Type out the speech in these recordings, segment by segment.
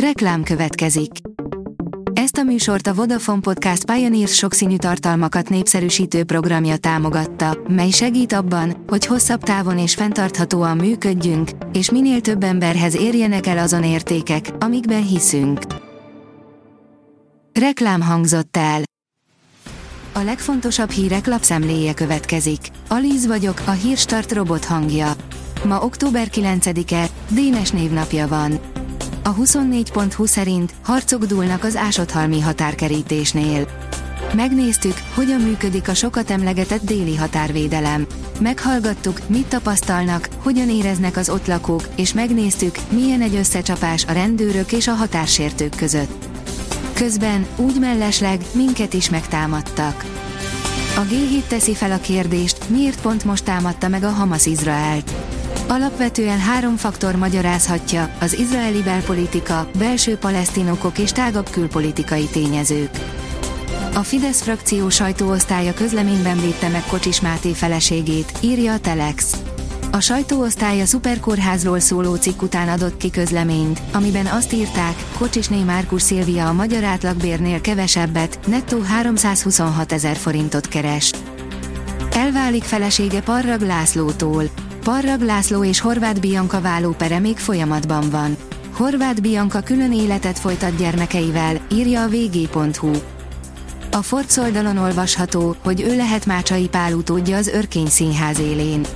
Reklám következik. Ezt a műsort a Vodafone Podcast Pioneers sokszínű tartalmakat népszerűsítő programja támogatta, mely segít abban, hogy hosszabb távon és fenntarthatóan működjünk, és minél több emberhez érjenek el azon értékek, amikben hiszünk. Reklám hangzott el. A legfontosabb hírek lapszemléje következik. Alíz vagyok, a hírstart robot hangja. Ma október 9-e, Dénes névnapja van. A 24.20 szerint harcok dúlnak az Ásodhalmi határkerítésnél. Megnéztük, hogyan működik a sokat emlegetett déli határvédelem. Meghallgattuk, mit tapasztalnak, hogyan éreznek az ott lakók, és megnéztük, milyen egy összecsapás a rendőrök és a határsértők között. Közben, úgy mellesleg, minket is megtámadtak. A G7 teszi fel a kérdést, miért pont most támadta meg a Hamas Izraelt. Alapvetően három faktor magyarázhatja, az izraeli belpolitika, belső palesztinokok és tágabb külpolitikai tényezők. A Fidesz frakció sajtóosztálya közleményben védte meg Kocsis Máté feleségét, írja a Telex. A sajtóosztály a szuperkórházról szóló cikk után adott ki közleményt, amiben azt írták, Kocsisné Márkus Szilvia a magyar átlagbérnél kevesebbet, nettó 326 ezer forintot keres. Elválik felesége Parrag Lászlótól. Parrag László és Horváth Bianca válópere még folyamatban van. Horváth Bianca külön életet folytat gyermekeivel, írja a vg.hu. A Forc oldalon olvasható, hogy ő lehet Mácsai Pál utódja az Örkény Színház élén.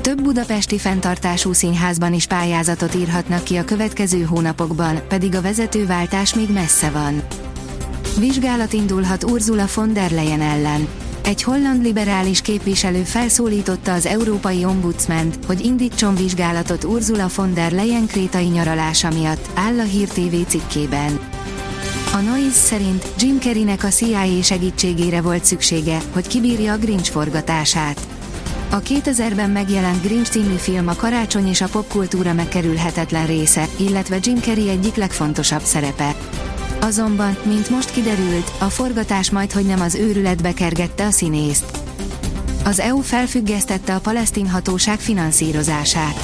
Több budapesti fenntartású színházban is pályázatot írhatnak ki a következő hónapokban, pedig a vezetőváltás még messze van. Vizsgálat indulhat Ursula von der Leyen ellen. Egy holland liberális képviselő felszólította az Európai Ombudsment, hogy indítson vizsgálatot Ursula von der Leyen krétai nyaralása miatt, áll a Hír TV cikkében. A Noise szerint Jim Carreynek a CIA segítségére volt szüksége, hogy kibírja a Grinch forgatását. A 2000-ben megjelent Grinch című film a karácsony és a popkultúra megkerülhetetlen része, illetve Jim Carrey egyik legfontosabb szerepe. Azonban, mint most kiderült, a forgatás majd hogy nem az őrületbe kergette a színészt. Az EU felfüggesztette a palesztin hatóság finanszírozását.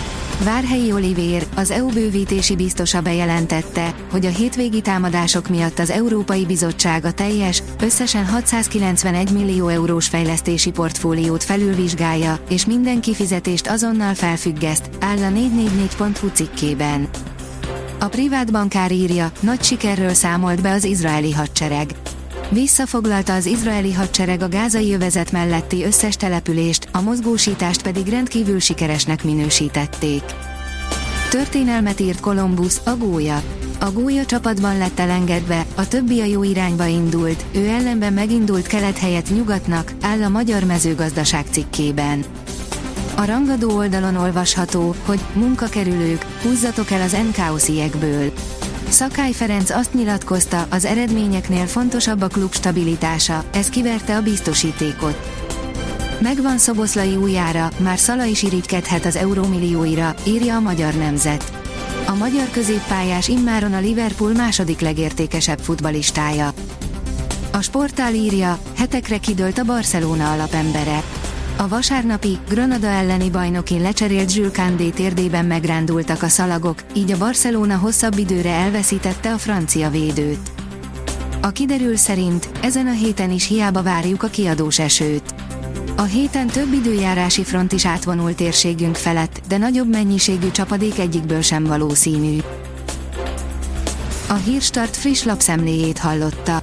Várhelyi Olivér, az EU bővítési biztosa bejelentette, hogy a hétvégi támadások miatt az Európai Bizottság a teljes, összesen 691 millió eurós fejlesztési portfóliót felülvizsgálja, és minden kifizetést azonnal felfüggeszt, áll a 444.hu cikkében. A privát bankár írja, nagy sikerről számolt be az izraeli hadsereg. Visszafoglalta az izraeli hadsereg a gázai övezet melletti összes települést, a mozgósítást pedig rendkívül sikeresnek minősítették. Történelmet írt Kolumbusz, a gólya. A gólya csapatban lett elengedve, a többi a jó irányba indult, ő ellenben megindult kelet helyett nyugatnak, áll a Magyar Mezőgazdaság cikkében. A rangadó oldalon olvasható, hogy munkakerülők, húzzatok el az NKO-sziekből. Szakály Ferenc azt nyilatkozta, az eredményeknél fontosabb a klub stabilitása, ez kiverte a biztosítékot. Megvan Szoboszlai újjára, már Szala is irigykedhet az eurómillióira, írja a Magyar Nemzet. A magyar középpályás immáron a Liverpool második legértékesebb futbalistája. A sportál írja, hetekre kidőlt a Barcelona alapembere. A vasárnapi, Granada elleni bajnokin lecserélt Kandé térdében megrándultak a szalagok, így a Barcelona hosszabb időre elveszítette a francia védőt. A kiderül szerint ezen a héten is hiába várjuk a kiadós esőt. A héten több időjárási front is átvonult térségünk felett, de nagyobb mennyiségű csapadék egyikből sem valószínű. A Hírstart friss lapszemléjét hallotta.